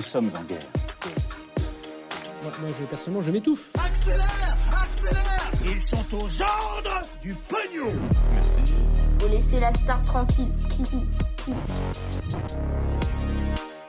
Nous sommes en guerre. Moi, moi, je, personnellement, je m'étouffe. Accélère Accélère Ils sont aux ordres du pognon Faut laisser la star tranquille.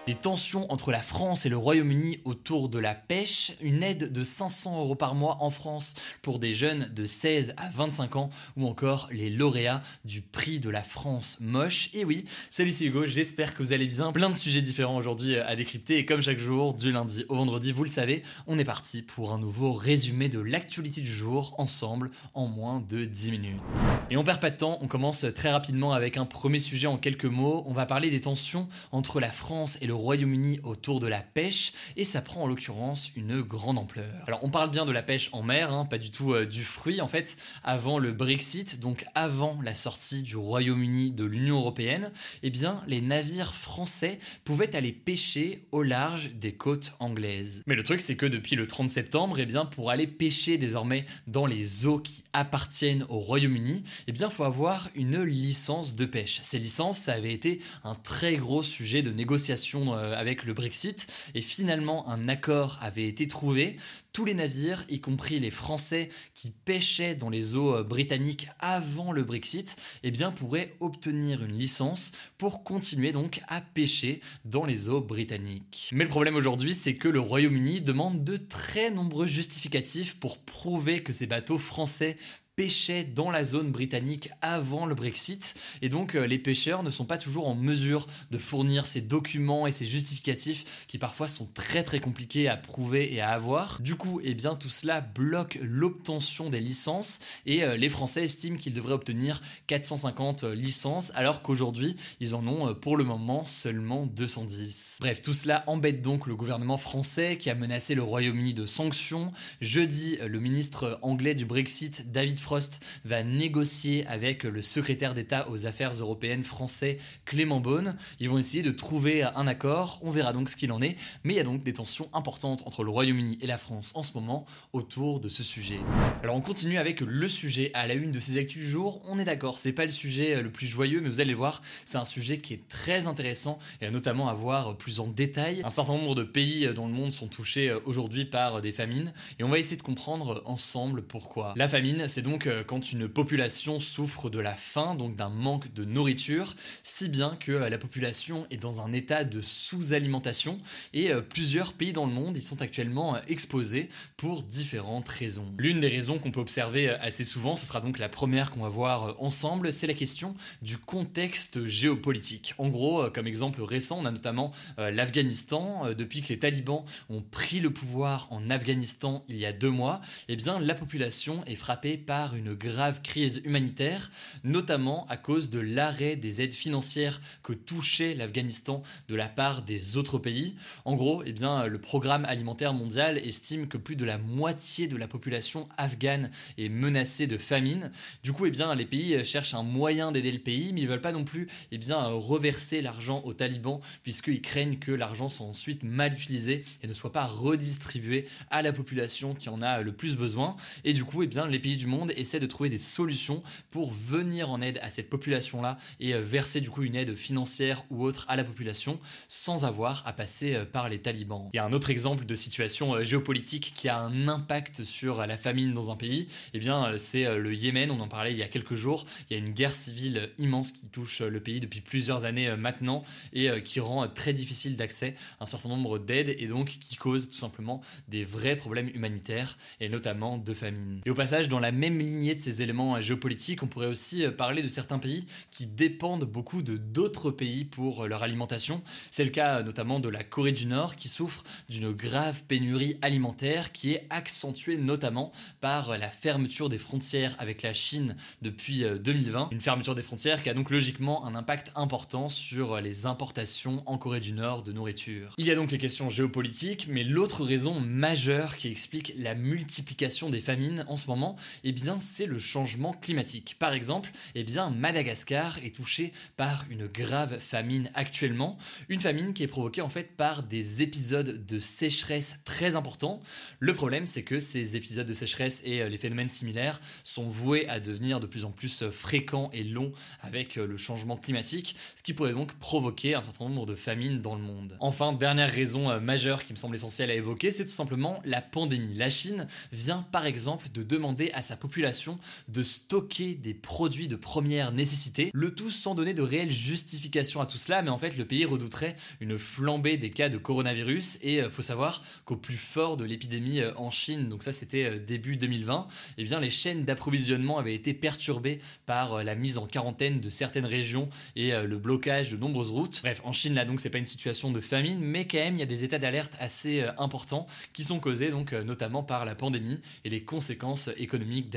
Des tensions entre la France et le Royaume-Uni autour de la pêche, une aide de 500 euros par mois en France pour des jeunes de 16 à 25 ans, ou encore les lauréats du prix de la France moche. Et oui, salut c'est Hugo, j'espère que vous allez bien. Plein de sujets différents aujourd'hui à décrypter, et comme chaque jour, du lundi au vendredi, vous le savez, on est parti pour un nouveau résumé de l'actualité du jour, ensemble, en moins de 10 minutes. Et on perd pas de temps, on commence très rapidement avec un premier sujet en quelques mots. On va parler des tensions entre la France et le Royaume-Uni autour de la pêche et ça prend en l'occurrence une grande ampleur. Alors on parle bien de la pêche en mer, hein, pas du tout euh, du fruit en fait. Avant le Brexit, donc avant la sortie du Royaume-Uni de l'Union européenne, eh bien les navires français pouvaient aller pêcher au large des côtes anglaises. Mais le truc c'est que depuis le 30 septembre, eh bien pour aller pêcher désormais dans les eaux qui appartiennent au Royaume-Uni, eh bien faut avoir une licence de pêche. Ces licences, ça avait été un très gros sujet de négociation euh, avec le Brexit et finalement un accord avait été trouvé. Tous les navires, y compris les Français qui pêchaient dans les eaux euh, britanniques avant le Brexit, eh bien pourraient obtenir une licence pour continuer donc à pêcher dans les eaux britanniques. Mais le problème aujourd'hui, c'est que le Royaume-Uni demande de très nombreux justificatifs pour prouver que ces bateaux français pêchaient dans la zone britannique avant le Brexit et donc euh, les pêcheurs ne sont pas toujours en mesure de fournir ces documents et ces justificatifs qui parfois sont très très compliqués à prouver et à avoir. Du coup, eh bien tout cela bloque l'obtention des licences et euh, les Français estiment qu'ils devraient obtenir 450 licences alors qu'aujourd'hui, ils en ont euh, pour le moment seulement 210. Bref, tout cela embête donc le gouvernement français qui a menacé le Royaume-Uni de sanctions. Jeudi, le ministre anglais du Brexit, David Frost va négocier avec le secrétaire d'État aux affaires européennes français Clément Beaune. Ils vont essayer de trouver un accord, on verra donc ce qu'il en est, mais il y a donc des tensions importantes entre le Royaume-Uni et la France en ce moment autour de ce sujet. Alors on continue avec le sujet à la une de ces actus du jour, on est d'accord, c'est pas le sujet le plus joyeux, mais vous allez voir, c'est un sujet qui est très intéressant et notamment à voir plus en détail. Un certain nombre de pays dans le monde sont touchés aujourd'hui par des famines et on va essayer de comprendre ensemble pourquoi. La famine, c'est donc euh, quand une population souffre de la faim, donc d'un manque de nourriture, si bien que euh, la population est dans un état de sous-alimentation et euh, plusieurs pays dans le monde y sont actuellement exposés pour différentes raisons. L'une des raisons qu'on peut observer assez souvent, ce sera donc la première qu'on va voir ensemble, c'est la question du contexte géopolitique. En gros, comme exemple récent, on a notamment l'Afghanistan. Depuis que les talibans ont pris le pouvoir en Afghanistan il y a deux mois, eh bien la population est frappée par une grave crise humanitaire, notamment à cause de l'arrêt des aides financières que touchait l'Afghanistan de la part des autres pays. En gros, eh bien, le programme alimentaire mondial estime que plus de la moitié de la population afghane est menacée de famine. Du coup, eh bien, les pays cherchent un moyen d'aider le pays, mais ils veulent pas non plus eh bien, reverser l'argent aux talibans, puisqu'ils craignent que l'argent soit ensuite mal utilisé et ne soit pas redistribué à la population qui en a le plus besoin. Et du coup, eh bien, les pays du monde essaie de trouver des solutions pour venir en aide à cette population-là et euh, verser du coup une aide financière ou autre à la population sans avoir à passer euh, par les talibans. Il y a un autre exemple de situation euh, géopolitique qui a un impact sur la famine dans un pays, et eh bien c'est le Yémen, on en parlait il y a quelques jours, il y a une guerre civile immense qui touche le pays depuis plusieurs années maintenant et qui rend très difficile d'accès un certain nombre d'aides et donc qui cause tout simplement des vrais problèmes humanitaires et notamment de famine. Et au passage, dans la même lignée de ces éléments géopolitiques, on pourrait aussi parler de certains pays qui dépendent beaucoup de d'autres pays pour leur alimentation. C'est le cas notamment de la Corée du Nord qui souffre d'une grave pénurie alimentaire qui est accentuée notamment par la fermeture des frontières avec la Chine depuis 2020. Une fermeture des frontières qui a donc logiquement un impact important sur les importations en Corée du Nord de nourriture. Il y a donc les questions géopolitiques, mais l'autre raison majeure qui explique la multiplication des famines en ce moment, eh bien c'est le changement climatique. Par exemple, eh bien Madagascar est touché par une grave famine actuellement, une famine qui est provoquée en fait par des épisodes de sécheresse très importants. Le problème c'est que ces épisodes de sécheresse et euh, les phénomènes similaires sont voués à devenir de plus en plus euh, fréquents et longs avec euh, le changement climatique, ce qui pourrait donc provoquer un certain nombre de famines dans le monde. Enfin, dernière raison majeure qui me semble essentielle à évoquer, c'est tout simplement la pandémie. La Chine vient par exemple de demander à sa population de stocker des produits de première nécessité, le tout sans donner de réelle justification à tout cela, mais en fait le pays redouterait une flambée des cas de coronavirus et il faut savoir qu'au plus fort de l'épidémie en Chine, donc ça c'était début 2020, eh bien les chaînes d'approvisionnement avaient été perturbées par la mise en quarantaine de certaines régions et le blocage de nombreuses routes. Bref, en Chine là donc c'est pas une situation de famine, mais quand même il y a des états d'alerte assez importants qui sont causés donc notamment par la pandémie et les conséquences économiques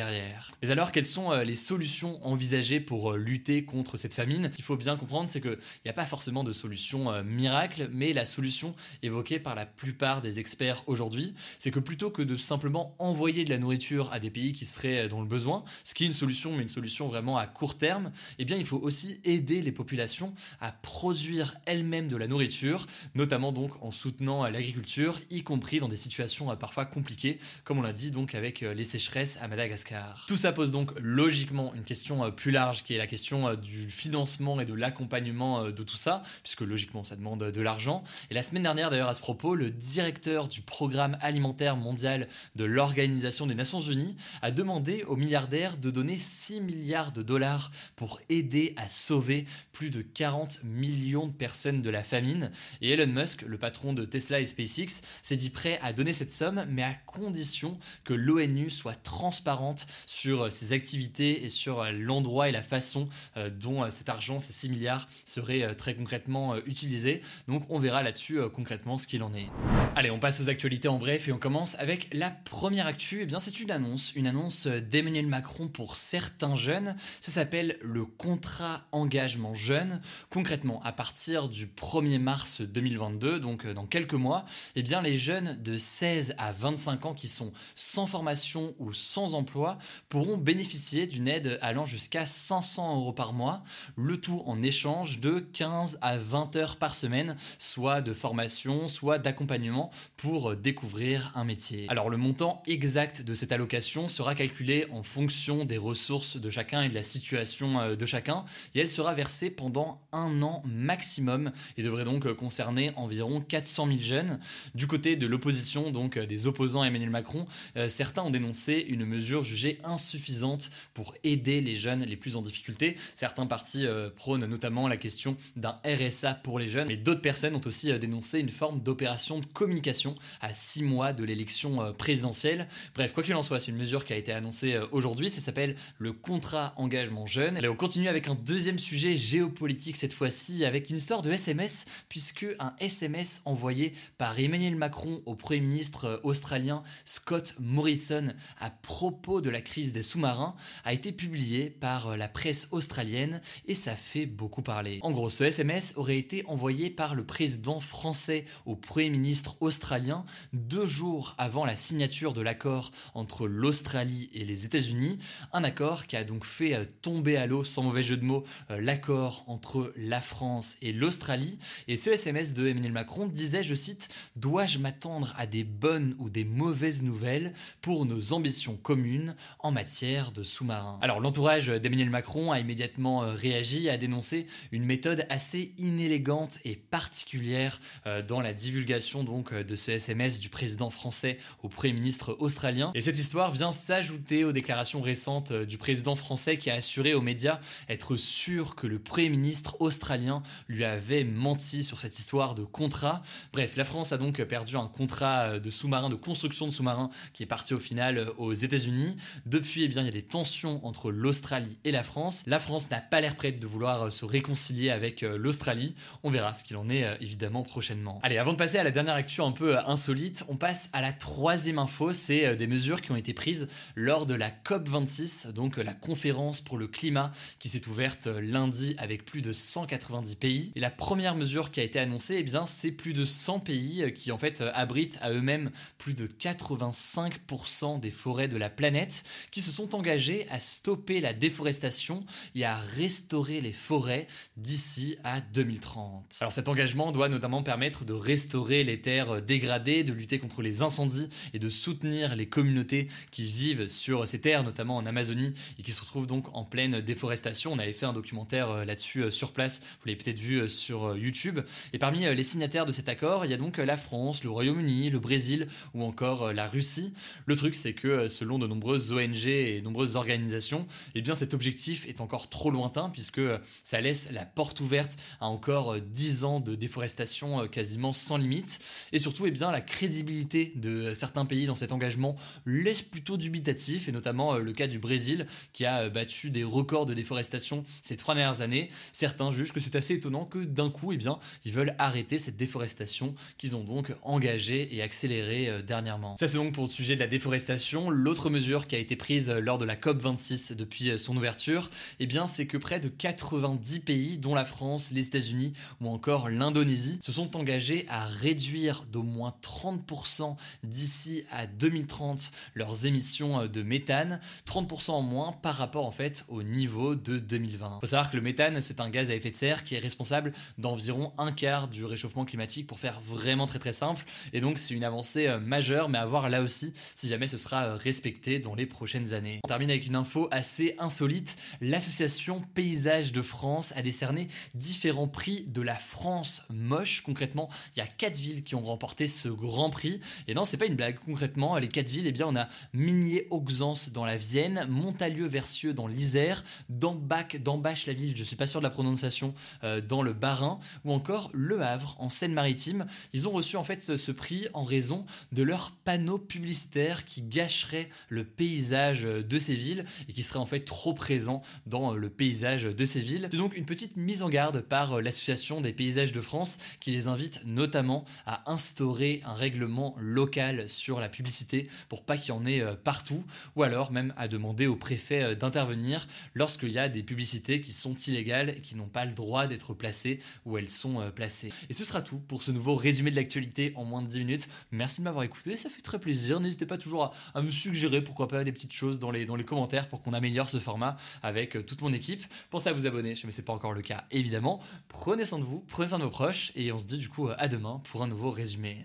Mais alors quelles sont les solutions envisagées pour lutter contre cette famine? Il faut bien comprendre c'est qu'il n'y a pas forcément de solution miracle, mais la solution évoquée par la plupart des experts aujourd'hui, c'est que plutôt que de simplement envoyer de la nourriture à des pays qui seraient dans le besoin, ce qui est une solution, mais une solution vraiment à court terme, eh bien il faut aussi aider les populations à produire elles-mêmes de la nourriture, notamment donc en soutenant l'agriculture, y compris dans des situations parfois compliquées, comme on l'a dit donc avec les sécheresses à Madagascar. Tout ça pose donc logiquement une question plus large qui est la question du financement et de l'accompagnement de tout ça, puisque logiquement ça demande de l'argent. Et la semaine dernière d'ailleurs à ce propos, le directeur du programme alimentaire mondial de l'Organisation des Nations Unies a demandé aux milliardaires de donner 6 milliards de dollars pour aider à sauver plus de 40 millions de personnes de la famine. Et Elon Musk, le patron de Tesla et SpaceX, s'est dit prêt à donner cette somme, mais à condition que l'ONU soit transparente sur ses activités et sur l'endroit et la façon euh, dont cet argent, ces 6 milliards, seraient euh, très concrètement euh, utilisés. Donc on verra là-dessus concrètement ce qu'il en est. Allez, on passe aux actualités en bref et on commence avec la première actu. Eh bien, c'est une annonce, une annonce d'Emmanuel Macron pour certains jeunes. Ça s'appelle le contrat engagement jeune. Concrètement, à partir du 1er mars 2022, donc dans quelques mois, eh bien, les jeunes de 16 à 25 ans qui sont sans formation ou sans emploi pourront bénéficier d'une aide allant jusqu'à 500 euros par mois, le tout en échange de 15 à 20 heures par semaine, soit de formation, soit d'accompagnement pour découvrir un métier. Alors le montant exact de cette allocation sera calculé en fonction des ressources de chacun et de la situation euh, de chacun, et elle sera versée pendant un an maximum et devrait donc concerner environ 400 000 jeunes. Du côté de l'opposition, donc euh, des opposants à Emmanuel Macron, euh, certains ont dénoncé une mesure jugée insuffisante pour aider les jeunes les plus en difficulté. Certains partis prônent notamment la question d'un RSA pour les jeunes, mais d'autres personnes ont aussi dénoncé une forme d'opération de communication à six mois de l'élection présidentielle. Bref, quoi qu'il en soit, c'est une mesure qui a été annoncée aujourd'hui, ça s'appelle le contrat engagement jeune. Allez, on continue avec un deuxième sujet géopolitique cette fois-ci, avec une histoire de SMS, puisque un SMS envoyé par Emmanuel Macron au Premier ministre australien Scott Morrison à propos de la crise des sous-marins a été publié par la presse australienne et ça fait beaucoup parler. En gros, ce SMS aurait été envoyé par le président français au Premier ministre australien deux jours avant la signature de l'accord entre l'Australie et les États-Unis, un accord qui a donc fait euh, tomber à l'eau, sans mauvais jeu de mots, euh, l'accord entre la France et l'Australie. Et ce SMS de Emmanuel Macron disait, je cite, Dois-je m'attendre à des bonnes ou des mauvaises nouvelles pour nos ambitions communes en matière de sous-marins Alors l'entourage d'Emmanuel Macron a immédiatement euh, réagi, a dénoncé une méthode assez inélégante et particulière dans la divulgation donc de ce SMS du président français au Premier ministre australien. Et cette histoire vient s'ajouter aux déclarations récentes du président français qui a assuré aux médias être sûr que le Premier ministre australien lui avait menti sur cette histoire de contrat. Bref, la France a donc perdu un contrat de sous-marin, de construction de sous-marins, qui est parti au final aux États-Unis. Depuis, eh bien, il y a des tensions entre l'Australie et la France. La France n'a pas l'air prête de vouloir se réconcilier avec l'Australie. On verra ce qu'il en est évidemment prochainement. Allez, avant de passer à la dernière actu un peu insolite, on passe à la troisième info. C'est des mesures qui ont été prises lors de la COP26, donc la conférence pour le climat qui s'est ouverte lundi avec plus de 190 pays. Et la première mesure qui a été annoncée, eh bien, c'est plus de 100 pays qui en fait abritent à eux-mêmes plus de 85% des forêts de la planète, qui se sont engagés à stopper la déforestation et à restaurer les forêts d'ici à 2030. Alors cet engagement doit notamment permettre de restaurer les terres dégradées, de lutter contre les incendies et de soutenir les communautés qui vivent sur ces terres, notamment en Amazonie, et qui se retrouvent donc en pleine déforestation. On avait fait un documentaire euh, là-dessus euh, sur place, vous l'avez peut-être vu euh, sur YouTube. Et parmi les signataires de cet accord, il y a donc la France, le Royaume-Uni, le Brésil ou encore la Russie. Le truc, c'est que selon de nombreuses ONG et nombreuses organisations, eh bien cet objectif est encore trop lointain puisque ça laisse la porte ouverte à encore 10 ans de déforestation quasiment sans limite. Et surtout, eh bien, la crédibilité de certains pays dans cet engagement laisse plutôt dubitatif, et notamment le cas du Brésil qui a battu des records de déforestation ces trois dernières années. Certains jugent que c'est assez étonnant que d'un coup, eh bien, ils veulent arrêter cette déforestation qu'ils ont donc engagée et accélérée euh, dernièrement. Ça, c'est donc pour le sujet de la déforestation. L'autre mesure qui a été prise euh, lors de la COP26 depuis euh, son ouverture, eh bien, c'est que près de 90 pays, dont la France, les États-Unis ou encore l'Indonésie, se sont engagés à réduire d'au moins 30% d'ici à 2030 leurs émissions de méthane, 30% en moins par rapport en fait au niveau de 2020. Il faut savoir que le méthane, c'est un gaz à effet de serre qui est responsable d'environ un quart du réchauffement climatique pour faire vraiment très très simple. Et donc c'est une avancée euh, majeure, mais à voir là aussi si jamais ce sera euh, respecté dans les prochaines années. On termine avec une info assez insolite. L'association Paysage de France a décerné différents prix de la France moche. Concrètement, il y a quatre villes qui ont remporté ce grand prix. Et non, c'est pas une blague. Concrètement, les quatre villes, eh bien, on a Migné-Auxances dans la Vienne, Montalieu-Versieux dans l'Isère, Dambach, Dambach la ville, je suis pas sûr de la prononciation, euh, dans le Bas-Rhin, ou encore Le Havre en Seine-Maritime. Ils ont reçu en fait ce prix en raison de leurs panneaux publicitaires qui gâcheraient le paysage de ces villes et qui seraient en fait trop présents dans le paysage de ces villes. C'est donc une petite mise en garde par l'association des paysages de France qui les invite notamment à instaurer un règlement local sur la publicité pour pas qu'il y en ait euh, partout ou alors même à demander au préfet euh, d'intervenir lorsqu'il y a des publicités qui sont illégales et qui n'ont pas le droit d'être placées où elles sont euh, placées. Et ce sera tout pour ce nouveau résumé de l'actualité en moins de 10 minutes. Merci de m'avoir écouté, ça fait très plaisir. N'hésitez pas toujours à, me suggérer pourquoi pas des petites choses dans les, commentaires pour qu'on améliore ce format avec toute mon équipe. Pensez à vous abonner, ne sais pas encore le cas évidemment. Prenez soin de vous, prenez soin de vos proches et on se dit du coup à demain pour un nouveau résumé.